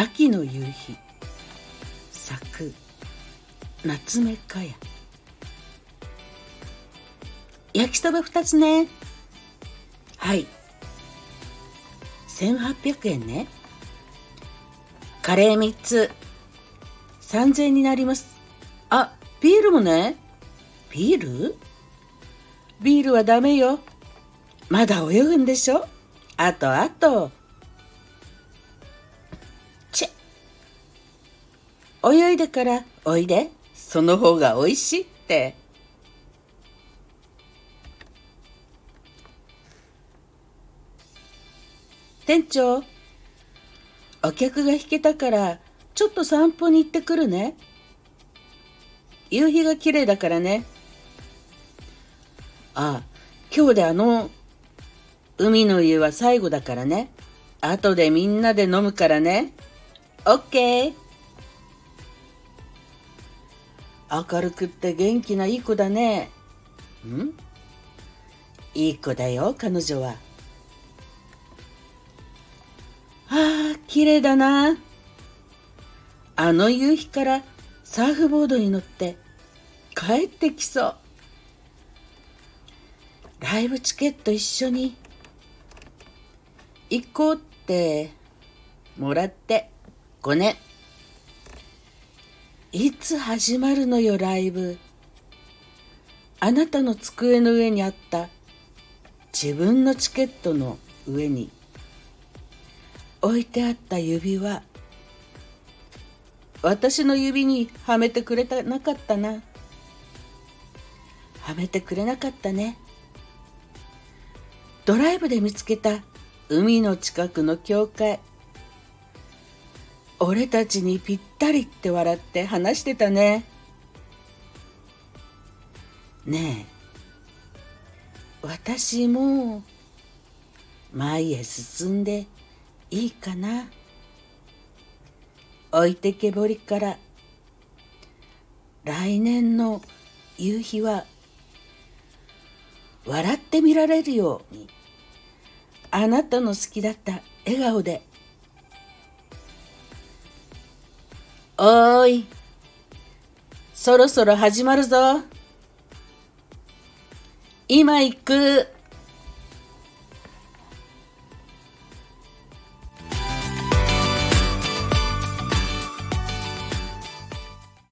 秋の夕日。咲く。夏目かや。焼きそば2つね。はい。1800円ね。カレー3つ。3000円になります。あビールもね。ビール？ビールはダメよ。まだ泳ぐんでしょ？あとあと。泳いでからおいで。その方がおいしいって。店長お客が引けたからちょっと散歩に行ってくるね。夕日が綺麗だからね。あ今日であの海の家は最後だからね。後でみんなで飲むからね。オッケー。明るくって元気ないい子だね。ん？いい子だよ彼女は。ああ綺麗だな。あの夕日からサーフボードに乗って帰ってきそう。ライブチケット一緒に行こうってもらって5年いつ始まるのよライブ。あなたの机の上にあった自分のチケットの上に。置いてあった指輪。私の指にはめてくれたなかったな。はめてくれなかったね。ドライブで見つけた海の近くの教会。俺たちにぴったりって笑って話してたね。ねえ。私も前へ進んでいいかな。置いてけぼりから。来年の夕日は笑って見られるように。あなたの好きだった笑顔で。おーい。そろそろ始まるぞ。今行く。